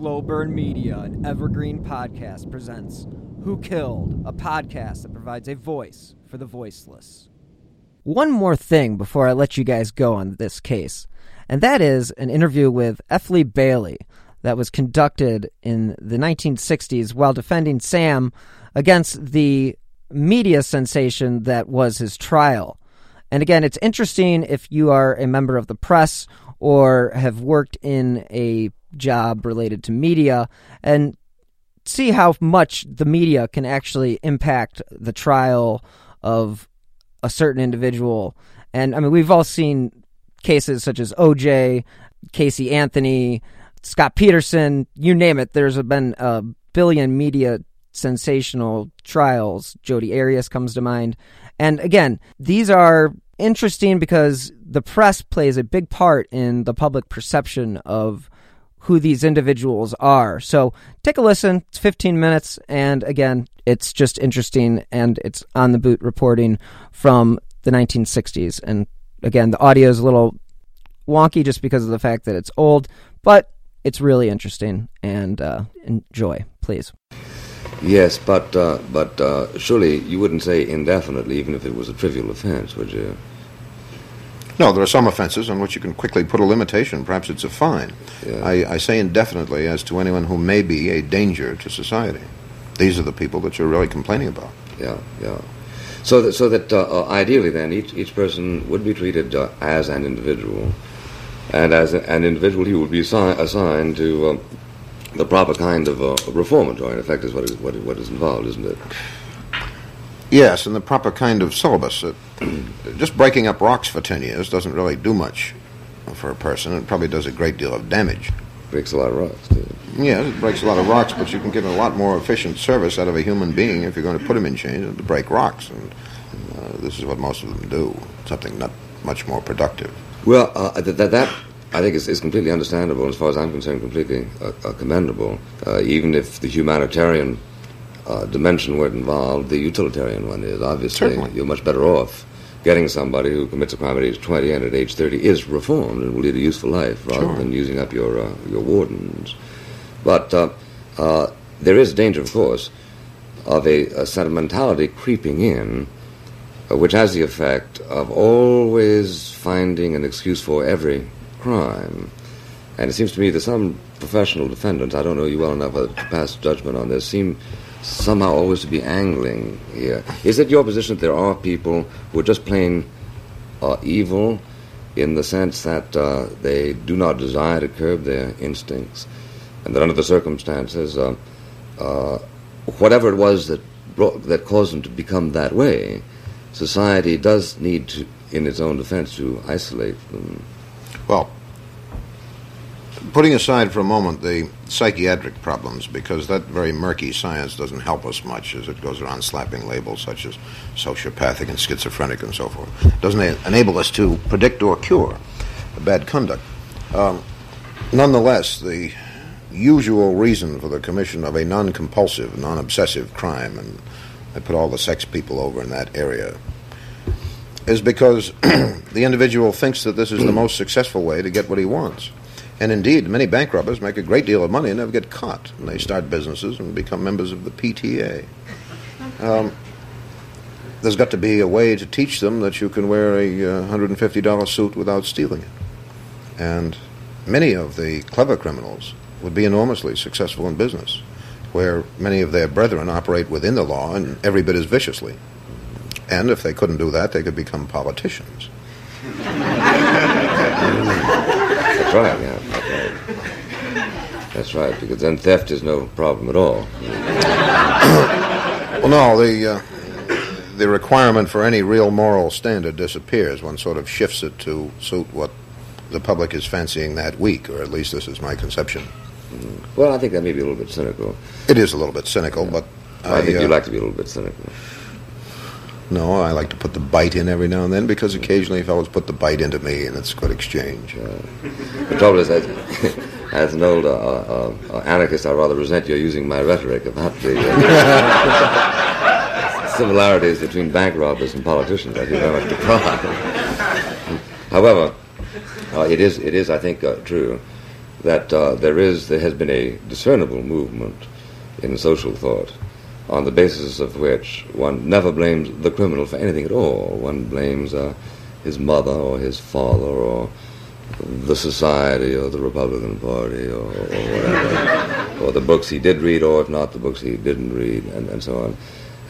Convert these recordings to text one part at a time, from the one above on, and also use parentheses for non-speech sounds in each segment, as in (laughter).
Slow Burn Media, an evergreen podcast, presents Who Killed, a podcast that provides a voice for the voiceless. One more thing before I let you guys go on this case, and that is an interview with F. Lee Bailey that was conducted in the 1960s while defending Sam against the media sensation that was his trial. And again, it's interesting if you are a member of the press or have worked in a job related to media and see how much the media can actually impact the trial of a certain individual. And I mean, we've all seen cases such as OJ, Casey Anthony, Scott Peterson, you name it. There's been a billion media sensational trials. Jodi Arias comes to mind. And again, these are interesting because the press plays a big part in the public perception of who these individuals are. So take a listen. It's 15 minutes. And again, it's just interesting and it's on the boot reporting from the 1960s. And again, the audio is a little wonky just because of the fact that it's old, but it's really interesting and uh, enjoy, please. Yes, but uh, but uh, surely you wouldn't say indefinitely, even if it was a trivial offense, would you? No, there are some offenses on which you can quickly put a limitation. Perhaps it's a fine. Yeah. I, I say indefinitely as to anyone who may be a danger to society. These are the people that you're really complaining about. Yeah, yeah. So that, so that uh, uh, ideally, then, each each person would be treated uh, as an individual, and as a, an individual, he would be assi- assigned to um, the proper kind of uh, reformatory. In effect, is what is what, what is involved, isn't it? Yes, and the proper kind of syllabus. Uh, (clears throat) just breaking up rocks for 10 years doesn't really do much for a person. It probably does a great deal of damage. Breaks a lot of rocks. Too. Yeah, it breaks a lot of rocks, but you can get a lot more efficient service out of a human being if you're going to put him in chains than to break rocks. And uh, this is what most of them do, something not much more productive. Well, uh, that, that, that I think is, is completely understandable, as far as I'm concerned, completely uh, uh, commendable. Uh, even if the humanitarian uh, dimension weren't involved, the utilitarian one is. Obviously, Certainly. you're much better off getting somebody who commits a crime at age 20 and at age 30 is reformed and will lead a useful life rather Sure. than using up your, uh, your wardens. But uh, uh, there is danger, of course, of a, a sentimentality creeping in, uh, which has the effect of always finding an excuse for every crime. And it seems to me that some professional defendants, I don't know you well enough to pass judgment on this, seem somehow always to be angling here. Is it your position that there are people who are just plain uh, evil in the sense that uh, they do not desire to curb their instincts, and that under the circumstances, uh, uh, whatever it was that brought, that caused them to become that way, society does need to, in its own defense, to isolate them. Well, putting aside for a moment the psychiatric problems, because that very murky science doesn't help us much as it goes around slapping labels such as sociopathic and schizophrenic and so forth, doesn't enable us to predict or cure bad conduct. Um, nonetheless, the usual reason for the commission of a non compulsive, non obsessive crime, and I put all the sex people over in that area, is because (clears throat) the individual thinks that this is the most successful way to get what he wants. And indeed, many bank robbers make a great deal of money and never get caught. And they start businesses and become members of the PTA. Um, there's got to be a way to teach them that you can wear a uh, $150 suit without stealing it. And many of the clever criminals would be enormously successful in business, where many of their brethren operate within the law and every bit as viciously. And if they couldn't do that, they could become politicians. (laughs) That's right, yeah. That's right. Because then theft is no problem at all. (coughs) Well, no, the uh, the requirement for any real moral standard disappears. One sort of shifts it to suit what the public is fancying that week, or at least this is my conception. Well, I think that may be a little bit cynical. It is a little bit cynical, but I, think uh, you like to be a little bit cynical. no, I like to put the bite in every now and then because occasionally fellows put the bite into me, and it's a good exchange. The trouble is, as, (laughs) as an old uh, uh, uh, anarchist, I rather resent your using my rhetoric about the uh, (laughs) similarities between bank robbers and politicians. I feel very much deprived. (laughs) However, uh, it is, it is, I think, uh, true that uh, there is there has been a discernible movement in social thought on the basis of which one never blames the criminal for anything at all. One blames uh, his mother or his father or the society or the Republican Party or, or whatever, or the books he did read, or if not, the books he didn't read, and, and so on.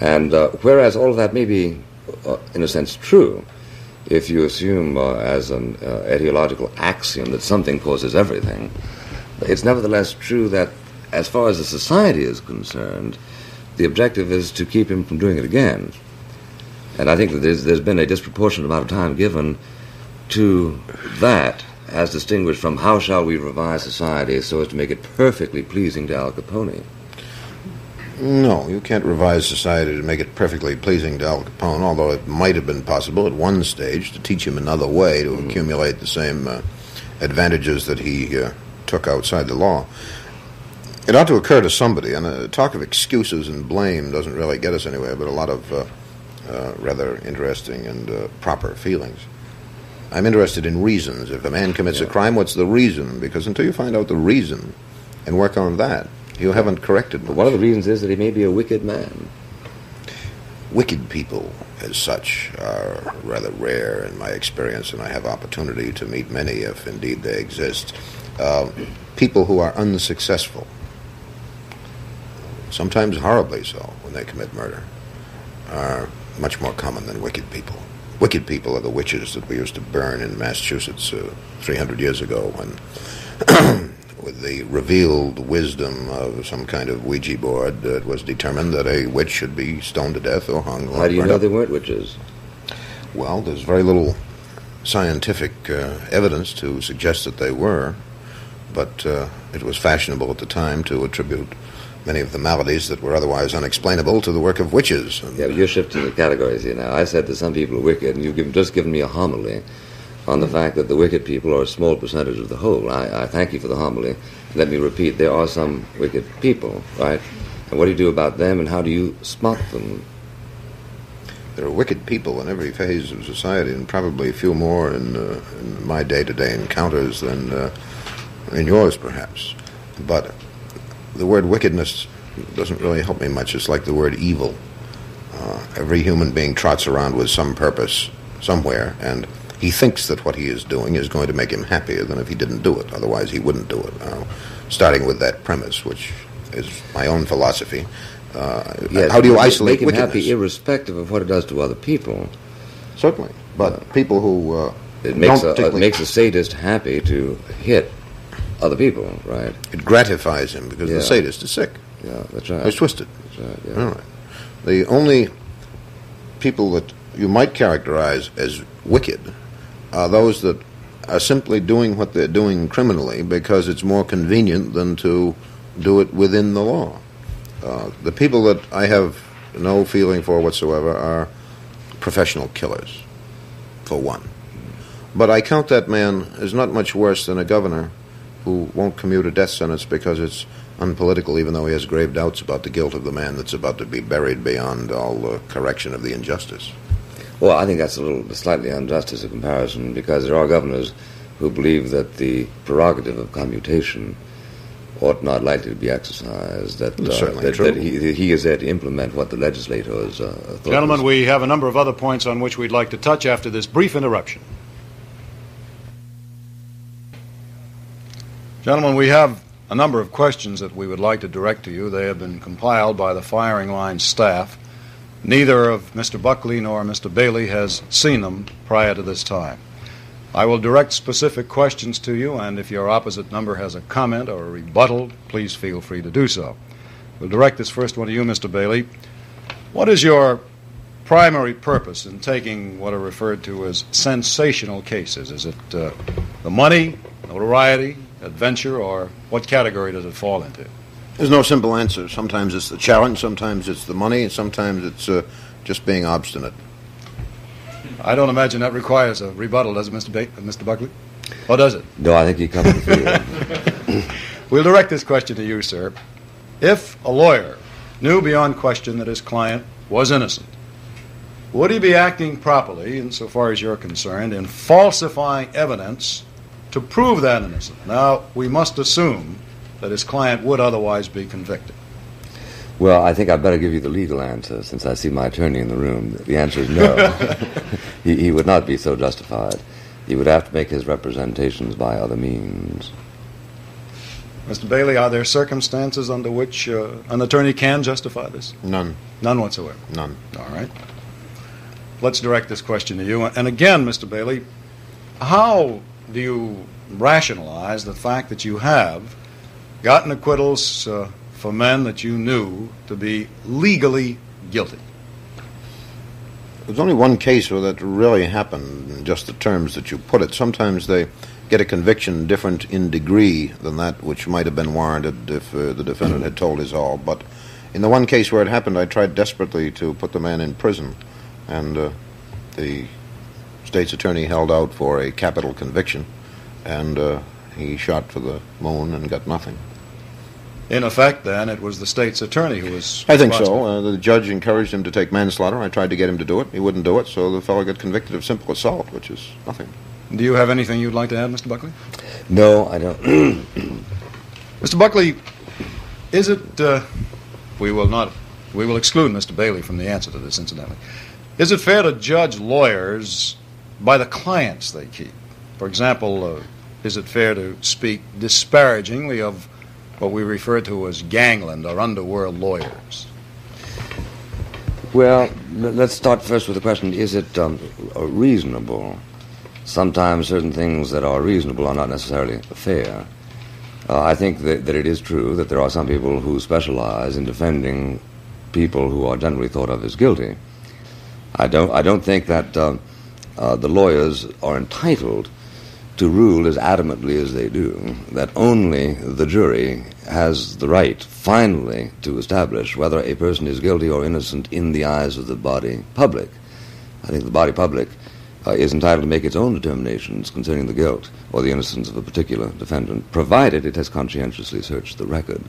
And uh, whereas all of that may be, uh, in a sense, true, if you assume uh, as an uh, etiological axiom that something causes everything, it's nevertheless true that, as far as the society is concerned, the objective is to keep him from doing it again. And I think that there's, there's been a disproportionate amount of time given to that as distinguished from how shall we revise society so as to make it perfectly pleasing to Al Capone. No, you can't revise society to make it perfectly pleasing to Al Capone, although it might have been possible at one stage to teach him another way to mm. accumulate the same uh, advantages that he uh, took outside the law. It ought to occur to somebody, and uh, talk of excuses and blame doesn't really get us anywhere, but a lot of uh, uh, rather interesting and uh, proper feelings. I'm interested in reasons. If a man commits yeah. a crime, what's the reason? Because until you find out the reason and work on that, you haven't corrected. But one of the reasons is that he may be a wicked man. Wicked people, as such, are rather rare in my experience, and I have opportunity to meet many, if indeed they exist. Uh, people who are unsuccessful, sometimes horribly so, when they commit murder, are much more common than wicked people. Wicked people are the witches that we used to burn in Massachusetts uh, 300 years ago when (clears throat) with the revealed wisdom of some kind of Ouija board, it was determined that a witch should be stoned to death or hung. Or How do you know up. they weren't witches? Well, there's very little scientific uh, evidence to suggest that they were, but uh, it was fashionable at the time to attribute many of the maladies that were otherwise unexplainable to the work of witches. yeah, but you're shifting the categories here now. I said that some people are wicked, and you've just given me a homily on the fact that the wicked people are a small percentage of the whole. I, I thank you for the homily. Let me repeat, there are some wicked people, right? And what do you do about them, and how do you spot them? There are wicked people in every phase of society, and probably a few more in, uh, in my day-to-day encounters than uh, in yours, perhaps. But the word wickedness doesn't really help me much. It's like the word evil. Uh, every human being trots around with some purpose somewhere, and he thinks that what he is doing is going to make him happier than if he didn't do it. Otherwise, he wouldn't do it. Uh, starting with that premise, which is my own philosophy. Uh, yes, how do you isolate make him happy irrespective of what it does to other people? Certainly, but uh, people who uh, it makes a, it makes a sadist happy to hit other people, right? It gratifies him because yeah. the sadist is sick. Yeah, that's right. He's twisted. That's right. Yeah. All right. The only people that you might characterize as wicked are those that are simply doing what they're doing criminally because it's more convenient than to do it within the law. Uh, the people that I have no feeling for whatsoever are professional killers, for one. But I count that man as not much worse than a governor who won't commute a death sentence because it's unpolitical, even though he has grave doubts about the guilt of the man that's about to be buried beyond all correction of the injustice. Well, I think that's a little slightly unjust as a comparison because there are governors who believe that the prerogative of commutation ought not likely to be exercised. That, uh, that, that, he, he is there to implement what the legislators uh, thought. Gentlemen, was. we have a number of other points on which we'd like to touch after this brief interruption. Gentlemen, we have a number of questions that we would like to direct to you. They have been compiled by the firing line staff. Neither of Mr. Buckley nor Mr. Bailey has seen them prior to this time. I will direct specific questions to you, and if your opposite number has a comment or a rebuttal, please feel free to do so. We'll direct this first one to you, Mr. Bailey. What is your primary purpose in taking what are referred to as sensational cases? Is it uh, the money, notoriety, adventure, or what category does it fall into? There's no simple answer. Sometimes it's the challenge, sometimes it's the money, and sometimes it's uh, just being obstinate. I don't imagine that requires a rebuttal, does it, Mr. Ba- Mr. Buckley? Or does it? No, I think you covered the field. (laughs) we'll direct this question to you, sir. If a lawyer knew beyond question that his client was innocent, would he be acting properly, insofar as you're concerned, in falsifying evidence to prove that innocent. Now, we must assume that his client would otherwise be convicted. Well, I think I'd better give you the legal answer since I see my attorney in the room. The answer is no. (laughs) he, he would not be so justified. He would have to make his representations by other means. Mr. Bailey, are there circumstances under which uh, an attorney can justify this? None. None whatsoever. None. All right. Let's direct this question to you. And again, Mr. Bailey, how do you rationalize the fact that you have gotten acquittals uh, for men that you knew to be legally guilty? There's only one case where that really happened in just the terms that you put it. Sometimes they get a conviction different in degree than that which might have been warranted if uh, the defendant had told his all. But in the one case where it happened, I tried desperately to put the man in prison, and uh, the state's attorney held out for a capital conviction, and uh, he shot for the moon and got nothing. In effect, then, it was the state's attorney who was. I think so. Uh, the judge encouraged him to take manslaughter. I tried to get him to do it. He wouldn't do it, so the fellow got convicted of simple assault, which is nothing. Do you have anything you'd like to add, Mr. Buckley? No, I don't. (clears throat) Mr. Buckley, is it. Uh, we will not. We will exclude Mr. Bailey from the answer to this, incidentally. Is it fair to judge lawyers by the clients they keep? For example, uh, is it fair to speak disparagingly of what we refer to as gangland or underworld lawyers? Well, let's start first with the question is it um, reasonable? Sometimes certain things that are reasonable are not necessarily fair. Uh, I think that, that it is true that there are some people who specialize in defending people who are generally thought of as guilty. I don't, I don't think that uh, uh, the lawyers are entitled to rule as adamantly as they do that only the jury has the right, finally, to establish whether a person is guilty or innocent in the eyes of the body public. I think the body public uh, is entitled to make its own determinations concerning the guilt or the innocence of a particular defendant, provided it has conscientiously searched the record.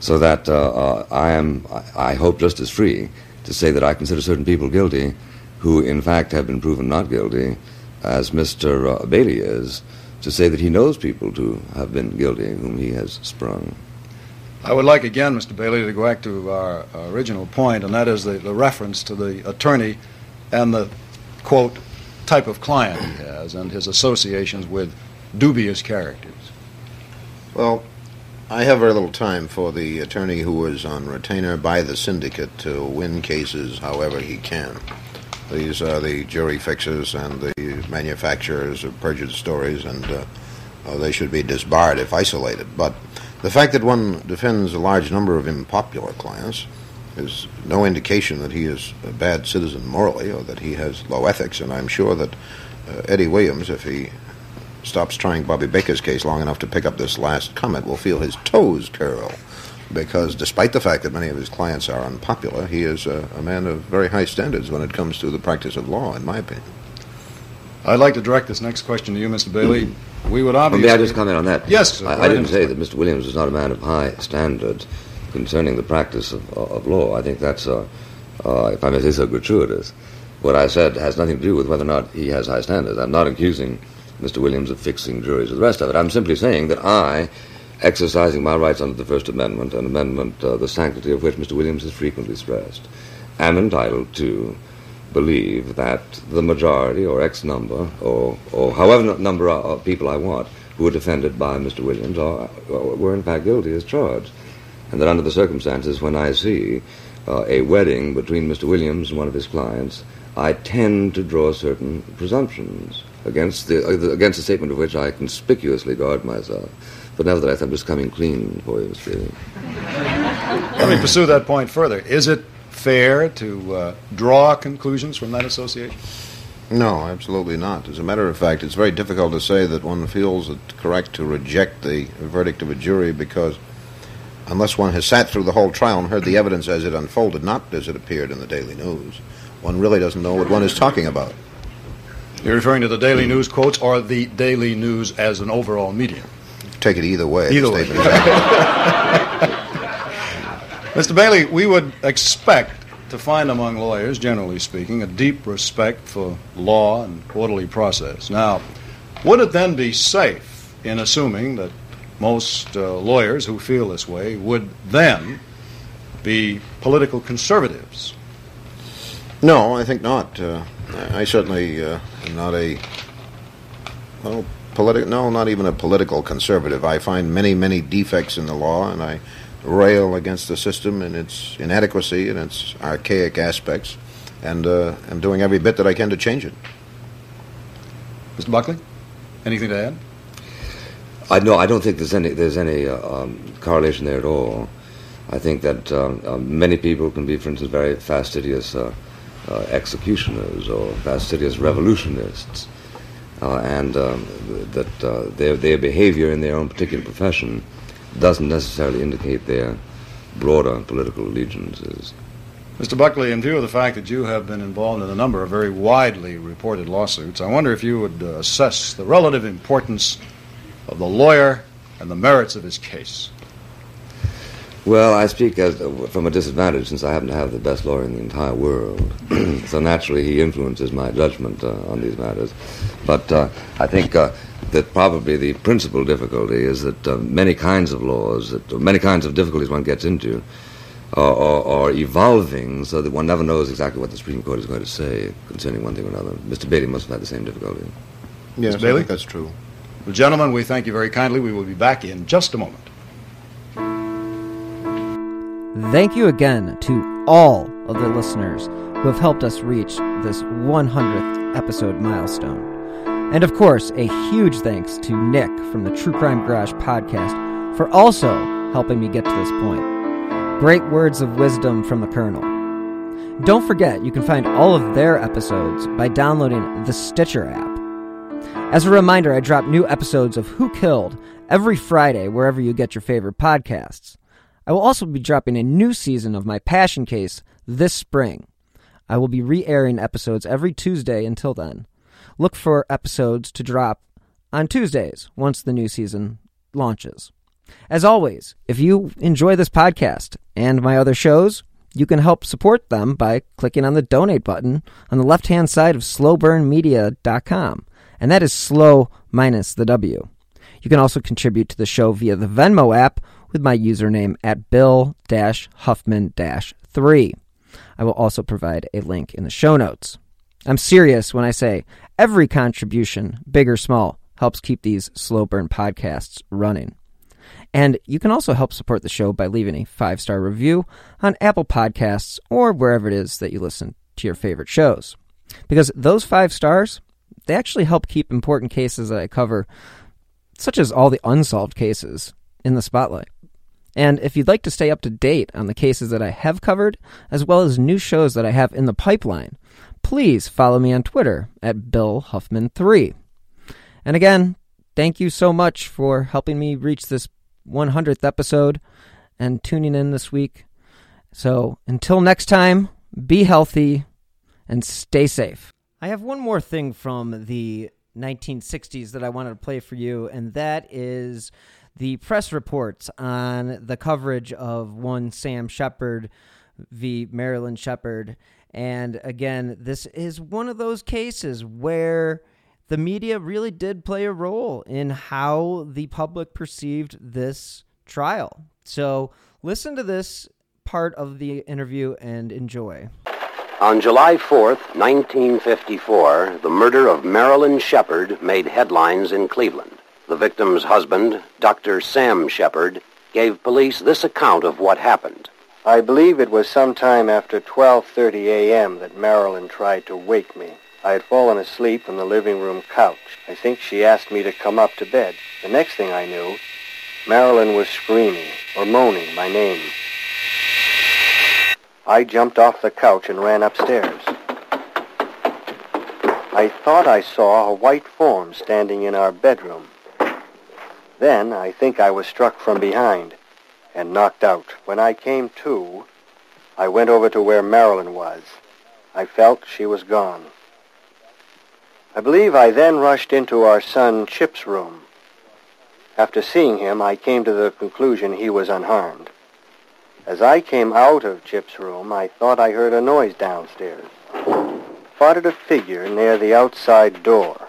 So that uh, uh, I am, I I hope, just as free to say that I consider certain people guilty who, in fact, have been proven not guilty, as Mr. Uh, Bailey is, to say that he knows people to have been guilty whom he has sprung. I would like again, Mr. Bailey, to go back to our original point, and that is the, the reference to the attorney and the, quote, type of client he has and his associations with dubious characters. Well, I have very little time for the attorney who is on retainer by the syndicate to win cases however he can. These are the jury fixers and the manufacturers of perjured stories, and uh, uh, they should be disbarred if isolated. But the fact that one defends a large number of unpopular clients is no indication that he is a bad citizen morally or that he has low ethics, and I'm sure that uh, Eddie Williams, if he stops trying Bobby Baker's case long enough to pick up this last comment, will feel his toes curl. Because despite the fact that many of his clients are unpopular, he is a, a man of very high standards when it comes to the practice of law, in my opinion. I'd like to direct this next question to you, Mr. Bailey. We would Well, obviously. may I just comment on that? Yes, sir. I, I didn't say that Mr. Williams is not a man of high standards concerning the practice of, of law. I think that's, uh, uh, if I may say so, gratuitous. What I said has nothing to do with whether or not he has high standards. I'm not accusing Mr. Williams of fixing juries or the rest of it. I'm simply saying that I, exercising my rights under the First Amendment, an amendment uh, the sanctity of which Mr. Williams has frequently stressed, am entitled to believe that the majority or X number or, or however number of people I want who were defended by Mr. Williams are, were in fact guilty as charged. And that under the circumstances when I see uh, a wedding between Mr. Williams and one of his clients, I tend to draw certain presumptions against the, uh, the- statement of which I conspicuously guard myself. But nevertheless, I'm just coming clean for you, Mr. Bailey. Let me pursue that point further. Is it fair to uh, draw conclusions from that association? No, absolutely not. As a matter of fact, it's very difficult to say that one feels it correct to reject the verdict of a jury because unless one has sat through the whole trial and heard the evidence as it unfolded, not as it appeared in the Daily News, one really doesn't know what one is talking about. You're referring to the Daily News quotes or the Daily News as an overall medium? Take it either way. Either way. statement is accurate. Mr. Bailey, we would expect to find among lawyers, generally speaking, a deep respect for law and orderly process. Now, Would it then be safe in assuming that most uh, lawyers who feel this way would then be political conservatives? No, I think not. Uh, I certainly uh, am not a well, politi- No, not even a political conservative. I find many, many defects in the law, and I rail against the system and its inadequacy and its archaic aspects, and uh, am doing every bit that I can to change it. Mr. Buckley, anything to add? I no, I don't think there's any there's any uh, um, correlation there at all. I think that um, uh, many people can be, for instance, very fastidious uh, uh executioners or fastidious revolutionists, and um, that uh, their their behavior in their own particular profession doesn't necessarily indicate their broader political allegiances. Mr. Buckley, in view of the fact that you have been involved in a number of very widely reported lawsuits, I wonder if you would uh, assess the relative importance of the lawyer and the merits of his case. Well, I speak as, from a disadvantage since I happen to have the best lawyer in the entire world. (clears throat) so naturally, he influences my judgment uh, on these matters. But uh, I think uh, that probably the principal difficulty is that uh, many kinds of laws, that many kinds of difficulties one gets into, are, are, are, evolving so that one never knows exactly what the Supreme Court is going to say concerning one thing or another. Mr. Bailey must have had the same difficulty. Yes, Bailey? I think that's true. Well, gentlemen, we thank you very kindly. We will be back in just a moment. Thank you again to all of the listeners who have helped us reach this 100th episode milestone. And of course, a huge thanks to Nick from the True Crime Garage podcast for also helping me get to this point. Great words of wisdom from the Colonel. Don't forget, you can find all of their episodes by downloading the Stitcher app. As a reminder, I drop new episodes of Who Killed every Friday wherever you get your favorite podcasts. I will also be dropping a new season of my Passion Case this spring. I will be re airing episodes every Tuesday until then. Look for episodes to drop on Tuesdays once the new season launches. As always, if you enjoy this podcast and my other shows, you can help support them by clicking on the donate button on the left hand side of slowburnmedia.com. And that is slow minus the W. You can also contribute to the show via the Venmo app with my username at Bill Huffman 3. I will also provide a link in the show notes. I'm serious when I say every contribution, big or small, helps keep these slow burn podcasts running. And you can also help support the show by leaving a five star review on Apple Podcasts or wherever it is that you listen to your favorite shows. Because those five stars, they actually help keep important cases that I cover, such as all the unsolved cases, in the spotlight. And if you'd like to stay up to date on the cases that I have covered, as well as new shows that I have in the pipeline, please follow me on Twitter at Bill Huffman3. And again, thank you so much for helping me reach this 100th episode and tuning in this week. So until next time, be healthy and stay safe. I have one more thing from the 1960s that I wanted to play for you, and that is the press reports on the coverage of one Sam Sheppard v. Marilyn Sheppard. And again, this is one of those cases where the media really did play a role in how the public perceived this trial. So listen to this part of the interview and enjoy. On July 4th, 1954, the murder of Marilyn Sheppard made headlines in Cleveland. The victim's husband, Dr. Sam Sheppard, gave police this account of what happened. I believe it was sometime after 12:30 a.m. that Marilyn tried to wake me. I had fallen asleep on the living room couch. I think she asked me to come up to bed. The next thing I knew, Marilyn was screaming or moaning my name. I jumped off the couch and ran upstairs. I thought I saw a white form standing in our bedroom. Then I think I was struck from behind and knocked out. When I came to, I went over to where Marilyn was. I felt she was gone. I believe I then rushed into our son Chip's room. After seeing him, I came to the conclusion he was unharmed. As I came out of Chip's room, I thought I heard a noise downstairs. Spotted a figure near the outside door.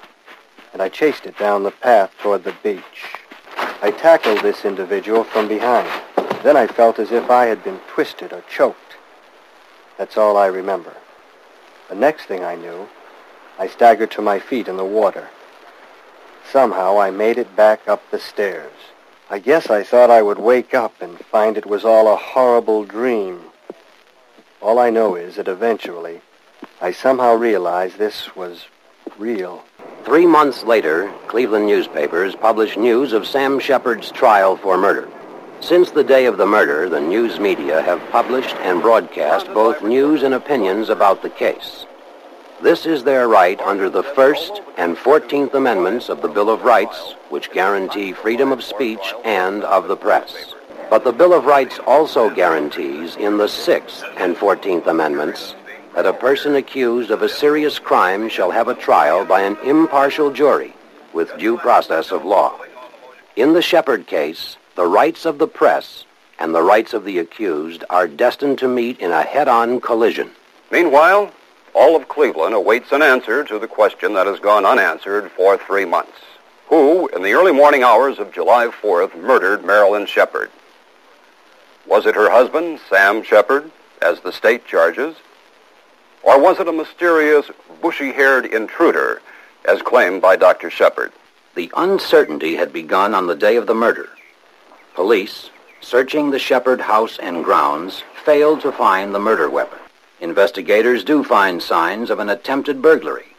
and I chased it down the path toward the beach. I tackled this individual from behind. Then I felt as if I had been twisted or choked. That's all I remember. The next thing I knew, I staggered to my feet in the water. Somehow I made it back up the stairs. I guess I thought I would wake up and find it was all a horrible dream. All I know is that eventually I somehow realized this was real. Three months later, Cleveland newspapers published news of Sam Sheppard's trial for murder. Since the day of the murder, the news media have published and broadcast both news and opinions about the case. This is their right under the First and Fourteenth Amendments of the Bill of Rights, which guarantee freedom of speech and of the press. But the Bill of Rights also guarantees in the Sixth and Fourteenth Amendments that a person accused of a serious crime shall have a trial by an impartial jury with due process of law. In the Sheppard case, the rights of the press and the rights of the accused are destined to meet in a head-on collision. Meanwhile, all of Cleveland awaits an answer to the question that has gone unanswered for three months. Who, in the early morning hours of July 4th, murdered Marilyn Sheppard? Was it her husband, Sam Sheppard, as the state charges? Or was it a mysterious, bushy-haired intruder, as claimed by Dr. Sheppard? The uncertainty had begun on the day of the murder. Police, searching the Sheppard house and grounds, failed to find the murder weapon. Investigators do find signs of an attempted burglary,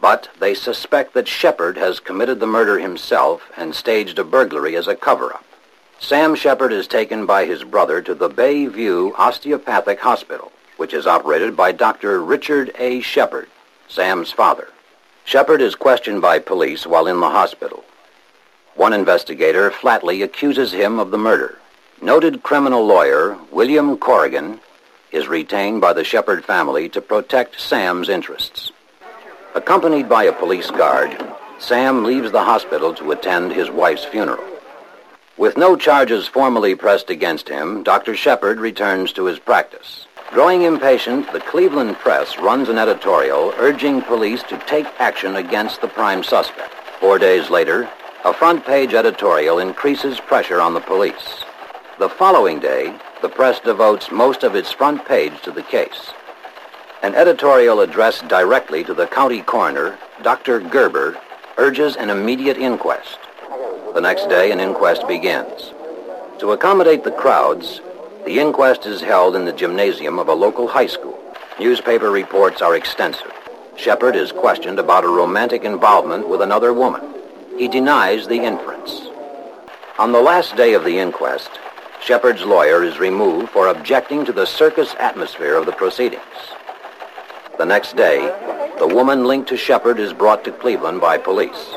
but they suspect that Sheppard has committed the murder himself and staged a burglary as a cover-up. Sam Sheppard is taken by his brother to the Bayview Osteopathic Hospital which is operated by Dr. Richard A. Sheppard, Sam's father. Sheppard is questioned by police while in the hospital. One investigator flatly accuses him of the murder. Noted criminal lawyer William Corrigan is retained by the Sheppard family to protect Sam's interests. Accompanied by a police guard, Sam leaves the hospital to attend his wife's funeral. With no charges formally pressed against him, Dr. Sheppard returns to his practice. Growing impatient, the Cleveland Press runs an editorial urging police to take action against the prime suspect. Four days later, a front page editorial increases pressure on the police. The following day, the press devotes most of its front page to the case. An editorial addressed directly to the county coroner, Dr. Gerber, urges an immediate inquest. The next day, an inquest begins. To accommodate the crowds, the inquest is held in the gymnasium of a local high school. Newspaper reports are extensive. Sheppard is questioned about a romantic involvement with another woman. He denies the inference. On the last day of the inquest, Sheppard's lawyer is removed for objecting to the circus atmosphere of the proceedings. The next day, the woman linked to Sheppard is brought to Cleveland by police.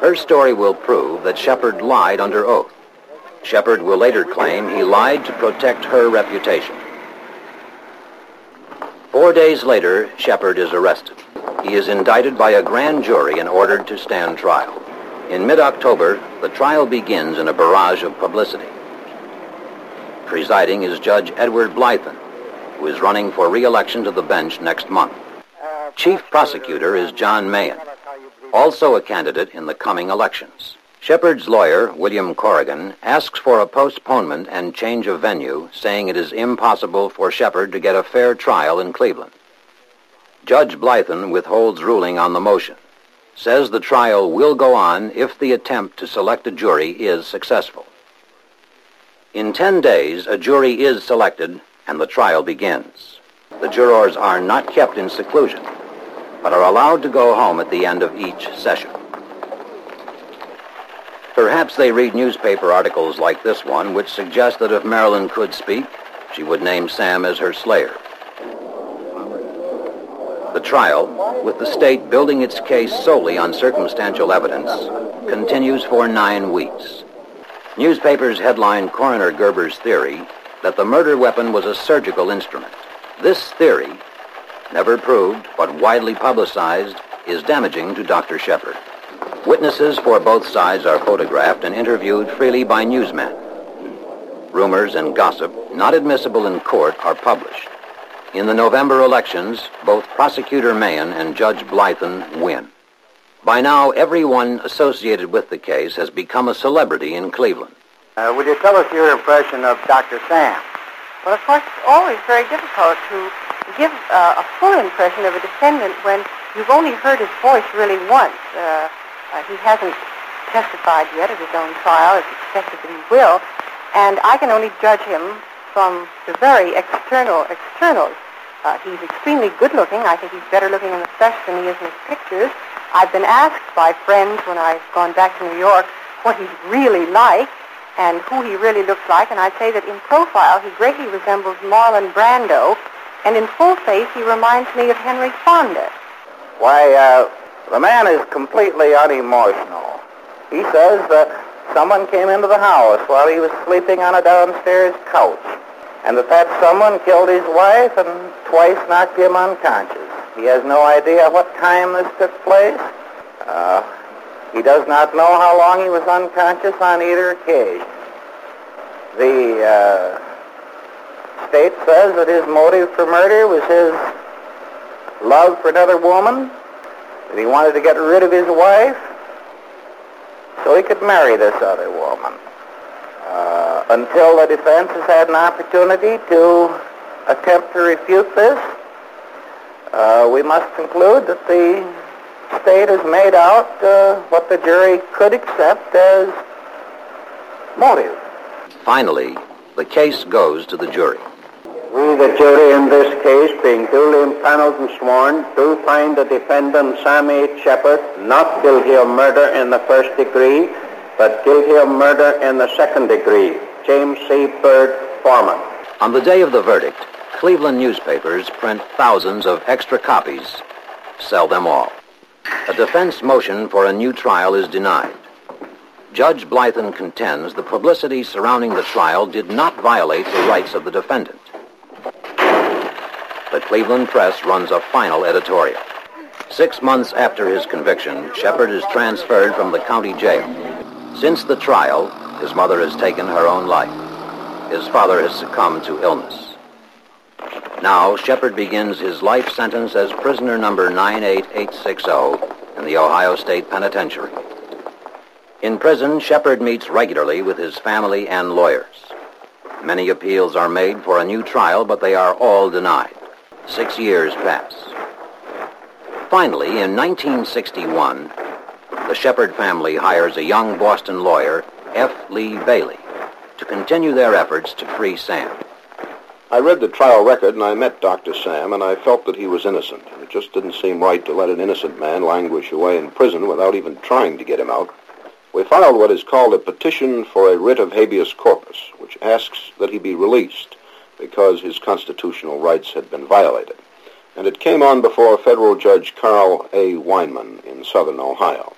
Her story will prove that Sheppard lied under oath. Sheppard will later claim he lied to protect her reputation. Four days later, Sheppard is arrested. He is indicted by a grand jury and ordered to stand trial. In mid-October, the trial begins in a barrage of publicity. Presiding is Judge Edward Blythin, who is running for re-election to the bench next month. Chief prosecutor is John Mahon, also a candidate in the coming elections. Sheppard's lawyer, William Corrigan, asks for a postponement and change of venue, saying it is impossible for Sheppard to get a fair trial in Cleveland. Judge Blythin withholds ruling on the motion, says the trial will go on if the attempt to select a jury is successful. In 10 days, a jury is selected and the trial begins. The jurors are not kept in seclusion, but are allowed to go home at the end of each session. Perhaps they read newspaper articles like this one, which suggest that if Marilyn could speak, she would name Sam as her slayer. The trial, with the state building its case solely on circumstantial evidence, continues for nine weeks. Newspapers headline Coroner Gerber's theory that the murder weapon was a surgical instrument. This theory, never proved but widely publicized, is damaging to Dr. Sheppard. Witnesses for both sides are photographed and interviewed freely by newsmen. Rumors and gossip, not admissible in court, are published. In the November elections, both Prosecutor Mahon and Judge Blythin win. By now, everyone associated with the case has become a celebrity in Cleveland. Uh, would you tell us your impression of Dr. Sam? Well, of course, it's always very difficult to give uh, a full impression of a defendant when you've only heard his voice really once. Uh, uh, he hasn't testified yet at his own trial. It's expected that he will. And I can only judge him from the very external externals. Uh, he's extremely good looking. I think he's better looking in the flesh than he is in his pictures. I've been asked by friends when I've gone back to New York what he's really like and who he really looks like, and I'd say that in profile he greatly resembles Marlon Brando, and in full face he reminds me of Henry Fonda. Why, uh, the man is completely unemotional. He says that someone came into the house while he was sleeping on a downstairs couch, and that that someone killed his wife and twice knocked him unconscious. He has no idea what time this took place. Uh, he does not know how long he was unconscious on either occasion. The uh, state says that his motive for murder was his love for another woman, that he wanted to get rid of his wife so he could marry this other woman. Uh, until the defense has had an opportunity to attempt to refute this, uh, we must conclude that the state has made out uh, what the jury could accept as motive. Finally, the case goes to the jury. We, the jury in this case, being duly impaneled and sworn, do find the defendant, Sam H. Sheppard, not guilty of murder in the first degree, but guilty of murder in the second degree. James C. Bird, foreman. On the day of the verdict, Cleveland newspapers print thousands of extra copies, sell them all. A defense motion for a new trial is denied. Judge Blythin contends the publicity surrounding the trial did not violate the rights of the defendant. The Cleveland Press runs a final editorial. Six months after his conviction, Sheppard is transferred from the county jail. Since the trial, his mother has taken her own life. His father has succumbed to illness. Now, Sheppard begins his life sentence as prisoner number 98860 in the Ohio State Penitentiary. In prison, Sheppard meets regularly with his family and lawyers. Many appeals are made for a new trial, but they are all denied. Six years pass. Finally, in 1961, the Sheppard family hires a young Boston lawyer, F. Lee Bailey, to continue their efforts to free Sam. I read the trial record and I met Dr. Sam and I felt that he was innocent. It just didn't seem right to let an innocent man languish away in prison without even trying to get him out. We filed what is called a petition for a writ of habeas corpus, which asks that he be released because his constitutional rights had been violated. And it came on before federal judge Carl A. Weinman in southern Ohio.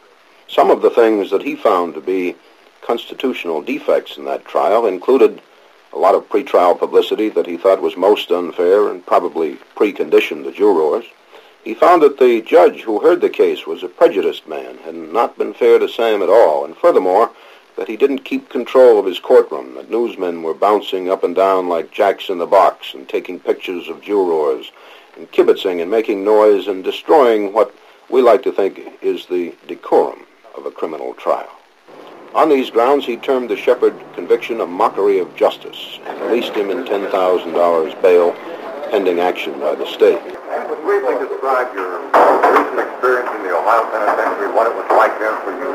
Some of the things that he found to be constitutional defects in that trial included a lot of pretrial publicity that he thought was most unfair and probably preconditioned the jurors. He found that the judge who heard the case was a prejudiced man, had not been fair to Sam at all, and furthermore, that he didn't keep control of his courtroom, that newsmen were bouncing up and down like jacks in the box and taking pictures of jurors and kibitzing and making noise and destroying what we like to think is the decorum of a criminal trial. On these grounds, he termed the Sheppard conviction a mockery of justice and released him in $10,000 bail pending action by the state. Would briefly describe your recent experience in the Ohio Penitentiary, what it was like there for you?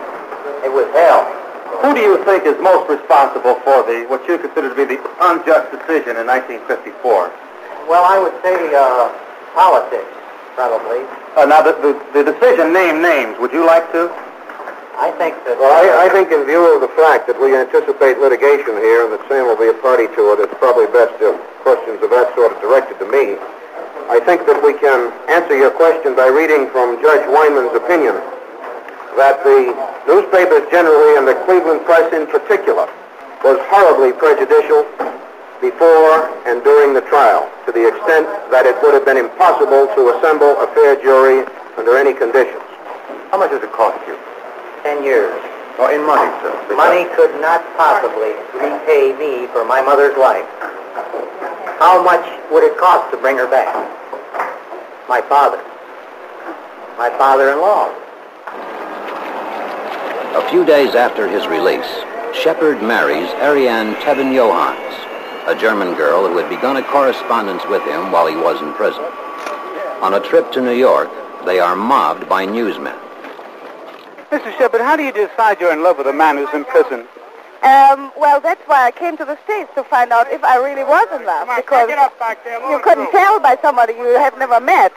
It was hell. Who do you think is most responsible for the what you consider to be the unjust decision in 1954? Well, I would say uh, politics, probably. Uh, now, the, the, the decision name names. Would you like to? I think that. Well, I, I think in view of the fact that we anticipate litigation here and that Sam will be a party to it, it's probably best if questions of that sort are directed to me. I think that we can answer your question by reading from Judge Weinman's opinion that the newspapers generally and the Cleveland press in particular was horribly prejudicial before and during the trial to the extent that it would have been impossible to assemble a fair jury under any conditions. How much does it cost you? Ten years. Oh, in money, sir. Money could not possibly repay me for my mother's life. How much would it cost to bring her back? My father. My father-in-law. A few days after his release, Sheppard marries Ariane Tebbenjohanns, a German girl who had begun a correspondence with him while he was in prison. On a trip to New York, they are mobbed by newsmen. Mr. Sheppard, how do you decide you're in love with a man who's in prison? Um, well, that's why I came to the States to find out if I really was in love. because you couldn't tell by somebody you have never met.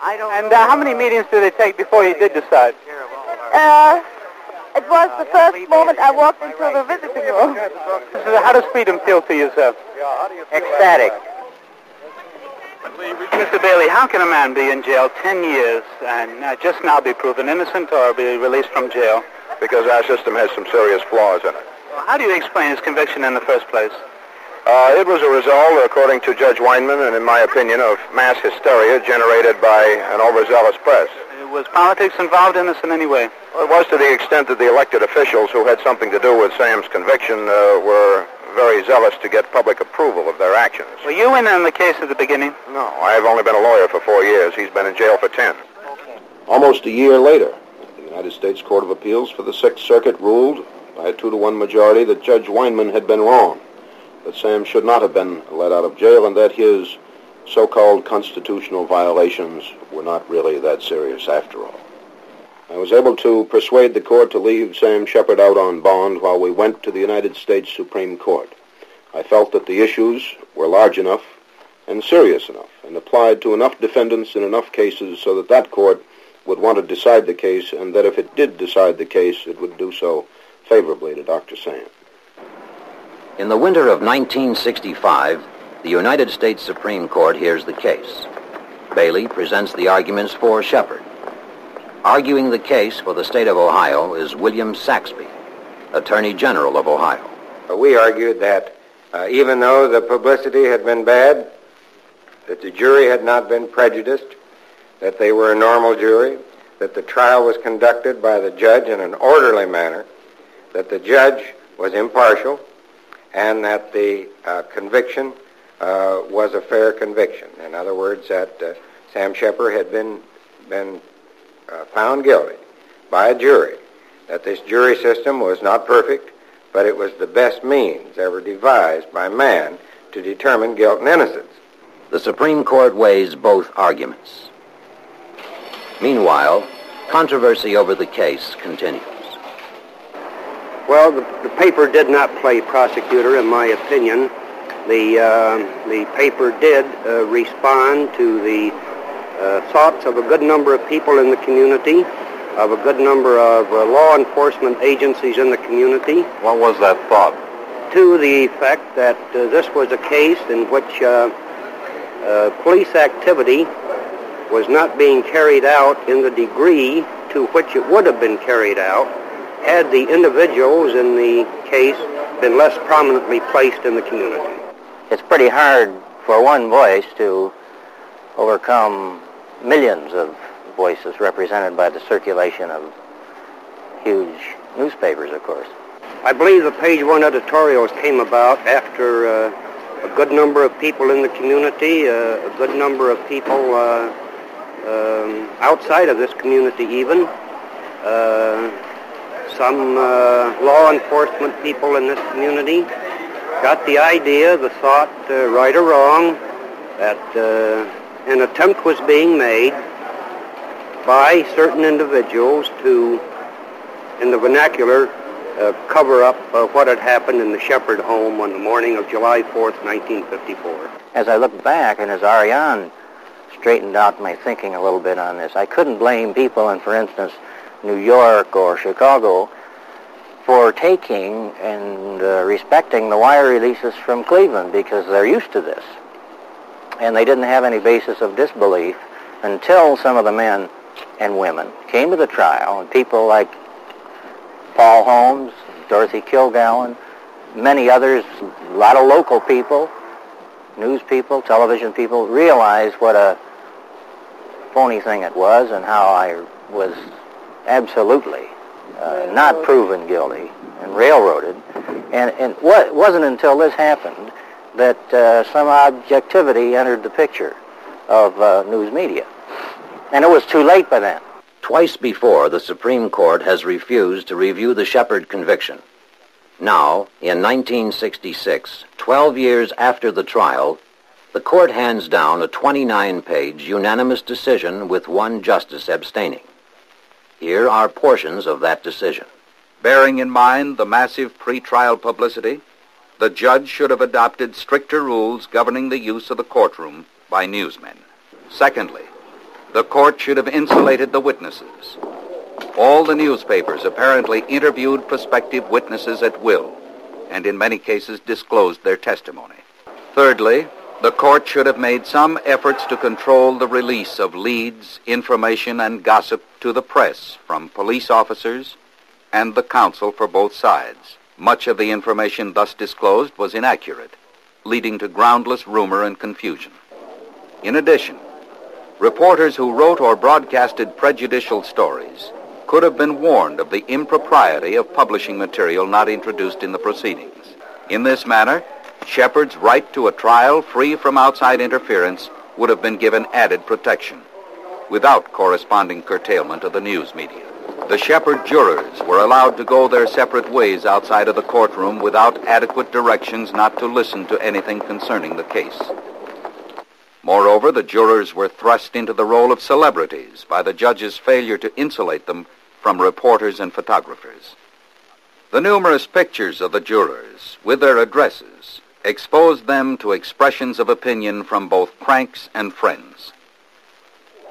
I don't and uh, how many meetings did it take before you did decide? Uh, it was the first moment I walked into the visiting room. (laughs) How does freedom feel to you, sir? Ecstatic. Mr. Bailey, how can a man be in jail 10 years and uh, just now be proven innocent or be released from jail? Because our system has some serious flaws in it. Well, how do you explain his conviction in the first place? Uh, it was a result, according to Judge Weinman, and in my opinion, of mass hysteria generated by an overzealous press. Was politics involved in this in any way? Well, it was to the extent that the elected officials who had something to do with Sam's conviction uh, were very zealous to get public approval of their actions. Were you in on the case at the beginning? No, I've only been a lawyer for four years. He's been in jail for ten. Okay. Almost a year later, the United States Court of Appeals for the Sixth Circuit ruled by a two to one majority that Judge Weinman had been wrong, that Sam should not have been let out of jail, and that his so-called constitutional violations were not really that serious after all. I was able to persuade the court to leave Sam Sheppard out on bond while we went to the United States Supreme Court. I felt that the issues were large enough and serious enough and applied to enough defendants in enough cases so that that court would want to decide the case and that if it did decide the case, it would do so favorably to Dr. Sam. In the winter of 1965, the United States Supreme Court hears the case. Bailey presents the arguments for Sheppard. Arguing the case for the state of Ohio is William Saxbe, Attorney General of Ohio. We argued that uh, even though the publicity had been bad, that the jury had not been prejudiced, that they were a normal jury, that the trial was conducted by the judge in an orderly manner, that the judge was impartial, and that the uh, conviction uh, was a fair conviction. In other words, that uh, Sam Sheppard had been been uh, found guilty by a jury, that this jury system was not perfect, but it was the best means ever devised by man to determine guilt and innocence. The Supreme Court weighs both arguments. Meanwhile, controversy over the case continues. Well, the, the paper did not play prosecutor, in my opinion. The, uh, the paper did uh, respond to the uh, thoughts of a good number of people in the community, of a good number of uh, law enforcement agencies in the community. What was that thought? To the effect that uh, this was a case in which uh, uh, police activity was not being carried out in the degree to which it would have been carried out had the individuals in the case been less prominently placed in the community. It's pretty hard for one voice to overcome millions of voices represented by the circulation of huge newspapers, of course. I believe the page one editorials came about after uh, a good number of people in the community, uh, a good number of people uh, um, outside of this community even, uh, some uh, law enforcement people in this community got the idea, the thought, uh, right or wrong, that an attempt was being made by certain individuals to, in the vernacular, uh, cover up uh, what had happened in the Sheppard home on the morning of July 4th, 1954. As I look back, and as Ariane straightened out my thinking a little bit on this, I couldn't blame people in, for instance, New York or Chicago for taking and uh, respecting the wire releases from Cleveland because they're used to this. And they didn't have any basis of disbelief until some of the men and women came to the trial, and people like Paul Holmes, Dorothy Kilgallen, many others, a lot of local people, news people, television people, realized what a phony thing it was and how I was absolutely uh, not proven guilty and railroaded. And, and what, wasn't until this happened that uh, some objectivity entered the picture of uh, news media. And it was too late by then. Twice before, the Supreme Court has refused to review the Sheppard conviction. Now, in 1966, 12 years after the trial, the court hands down a 29-page unanimous decision with one justice abstaining. Here are portions of that decision. Bearing in mind the massive pretrial publicity, the judge should have adopted stricter rules governing the use of the courtroom by newsmen. Secondly, the court should have insulated the witnesses. All the newspapers apparently interviewed prospective witnesses at will, and in many cases disclosed their testimony. Thirdly, the court should have made some efforts to control the release of leads, information, and gossip to the press from police officers and the counsel for both sides. Much of the information thus disclosed was inaccurate, leading to groundless rumor and confusion. In addition, reporters who wrote or broadcasted prejudicial stories could have been warned of the impropriety of publishing material not introduced in the proceedings. In this manner, Sheppard's right to a trial free from outside interference would have been given added protection, without corresponding curtailment of the news media. The Sheppard jurors were allowed to go their separate ways outside of the courtroom without adequate directions not to listen to anything concerning the case. Moreover, the jurors were thrust into the role of celebrities by the judge's failure to insulate them from reporters and photographers. The numerous pictures of the jurors, with their addresses, exposed them to expressions of opinion from both cranks and friends.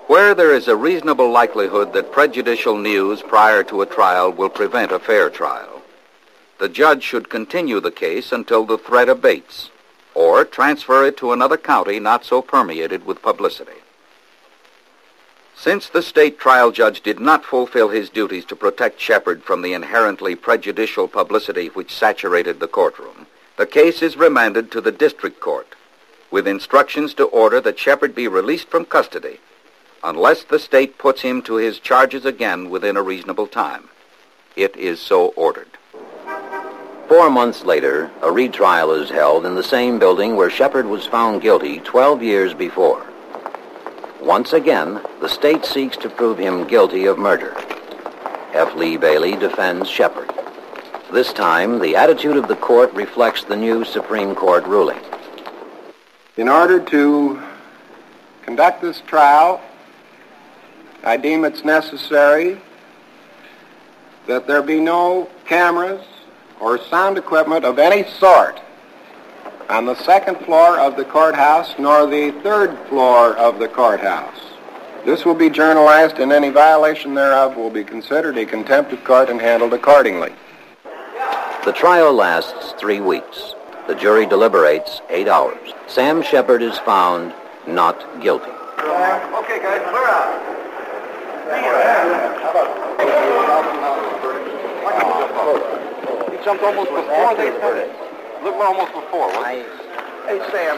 Where there is a reasonable likelihood that prejudicial news prior to a trial will prevent a fair trial, the judge should continue the case until the threat abates or transfer it to another county not so permeated with publicity. Since the state trial judge did not fulfill his duties to protect Sheppard from the inherently prejudicial publicity which saturated the courtroom, the case is remanded to the district court with instructions to order that Sheppard be released from custody unless the state puts him to his charges again within a reasonable time. It is so ordered. Four months later, a retrial is held in the same building where Sheppard was found guilty 12 years before. Once again, the state seeks to prove him guilty of murder. F. Lee Bailey defends Sheppard. This time, the attitude of the court reflects the new Supreme Court ruling. In order to conduct this trial, I deem it's necessary that there be no cameras or sound equipment of any sort on the second floor of the courthouse nor the third floor of the courthouse. This will be journalized and any violation thereof will be considered a contempt of court and handled accordingly. The trial lasts three weeks. The jury deliberates eight hours. Sam Sheppard is found not guilty. Okay, guys, clear out. How about? He jumped almost before they started. Look, we're almost before. Wasn't Hey, Sam.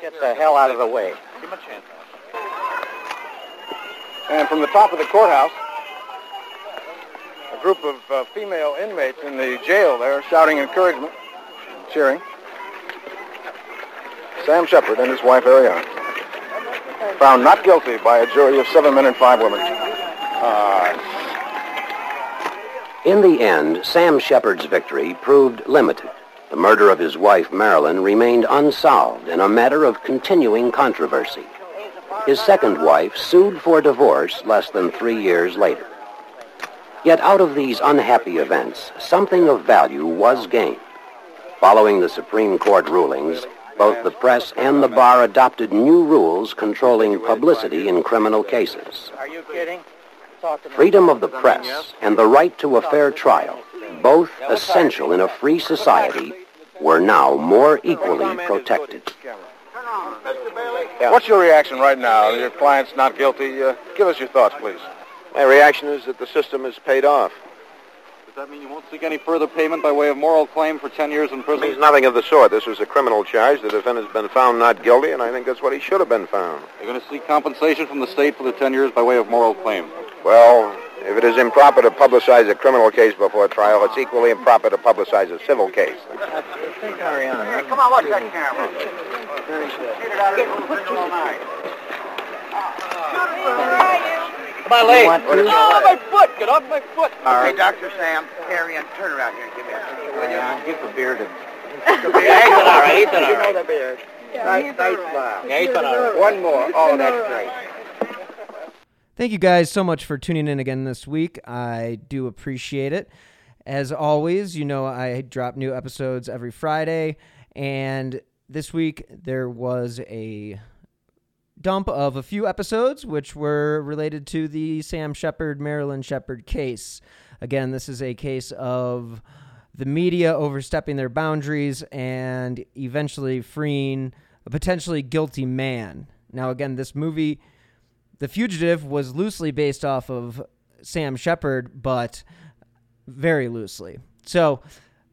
Get the hell out of the way. Give him a chance. And from the top of the courthouse, a group of uh, female inmates in the jail there shouting encouragement, cheering. Sam Sheppard and his wife Ariana. Found not guilty by a jury of seven men and five women. Uh, In the end, Sam Sheppard's victory proved limited. The murder of his wife, Marilyn, remained unsolved and a matter of continuing controversy. His second wife sued for divorce less than three years later. Yet out of these unhappy events, something of value was gained. Following the Supreme Court rulings, both the press and the bar adopted new rules controlling publicity in criminal cases. Are you kidding? Freedom of the press and the right to a fair trial, both essential in a free society, were now more equally protected. What's your reaction right now? Your client's not guilty. Uh, give us your thoughts, please. My reaction is that the system is paid off. Does that mean you won't seek any further payment by way of moral claim for 10 years in prison? Means nothing of the sort. This was a criminal charge. The defendant's been found not guilty, and I think that's what he should have been found. You're going to seek compensation from the state for the 10 years by way of moral claim. Well, if it is improper to publicize a criminal case before trial, it's equally improper to publicize a civil case. Ariana, Come on, watch that camera. Cheated out of it all night. Am I late? Want to? Oh, my foot! Get off my foot! Hey, Dr. Sam, carry on. Turn around here and give me a Will you? Give the beard a... (laughs) Yeah, he's been all right. He's been all You know the beard. nice, nice smile. Yeah, he's been all right. One more. Oh, that's great. Thank you guys so much for tuning in again this week. I do appreciate it. As always, you know I drop new episodes every Friday, and this week there was a dump of a few episodes which were related to the Sam Sheppard, Marilyn Sheppard case. Again, this is a case of the media overstepping their boundaries and eventually freeing a potentially guilty man. Now, again, this movie, The Fugitive, was loosely based off of Sam Sheppard, but very loosely. So,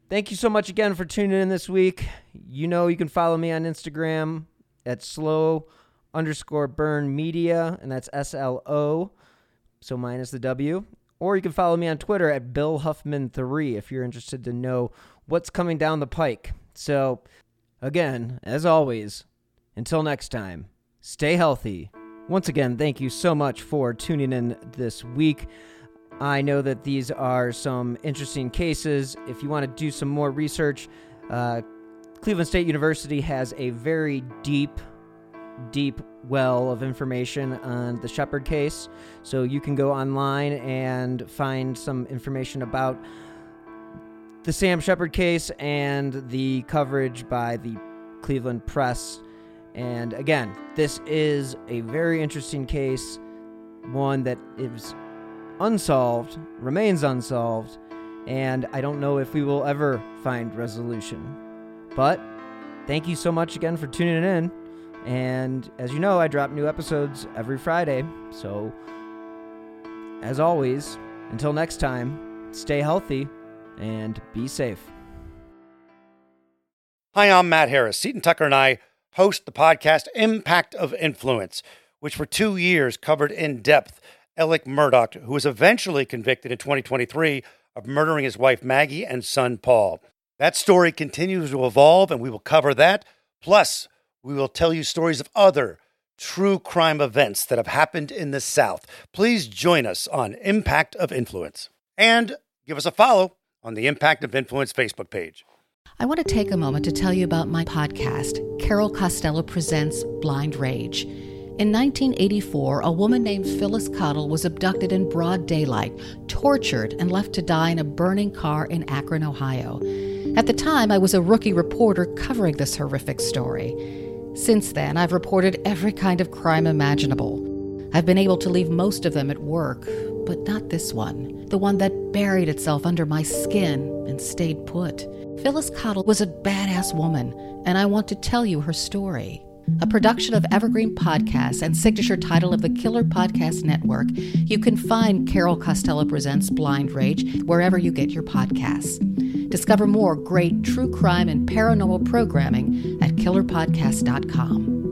thank you so much again for tuning in this week. You know, you can follow me on Instagram at slow underscore burn media, and that's S L O, so minus the W. Or you can follow me on Twitter at Bill Huffman3 if you're interested to know what's coming down the pike. So, again, as always, until next time, stay healthy. Once again, thank you so much for tuning in this week. I know that these are some interesting cases. If you want to do some more research, uh, Cleveland State University has a very deep, deep well of information on the Sheppard case. So you can go online and find some information about the Sam Sheppard case and the coverage by the Cleveland Press. And again, this is a very interesting case, one that is unsolved, remains unsolved, and I don't know if we will ever find resolution. But thank you so much again for tuning in. And as you know, I drop new episodes every Friday. So, as always, until next time, stay healthy and be safe. Hi, I'm Matt Harris. Seton Tucker and I host the podcast Impact of Influence, which for two years covered in depth Alex Murdaugh, who was eventually convicted in 2023 of murdering his wife Maggie and son Paul. That story continues to evolve, and we will cover that. Plus, we will tell you stories of other true crime events that have happened in the South. Please join us on Impact of Influence and give us a follow on the Impact of Influence Facebook page. I want to take a moment to tell you about my podcast, Carol Costello Presents Blind Rage. In 1984, a woman named Phyllis Cottle was abducted in broad daylight, tortured, and left to die in a burning car in Akron, Ohio. At the time, I was a rookie reporter covering this horrific story. Since then, I've reported every kind of crime imaginable. I've been able to leave most of them at work, but not this one, the one that buried itself under my skin and stayed put. Phyllis Cottle was a badass woman, and I want to tell you her story. A production of Evergreen Podcasts and signature title of the Killer Podcast Network, you can find Carol Costello Presents Blind Rage wherever you get your podcasts. Discover more great true crime and paranormal programming at killerpodcast.com.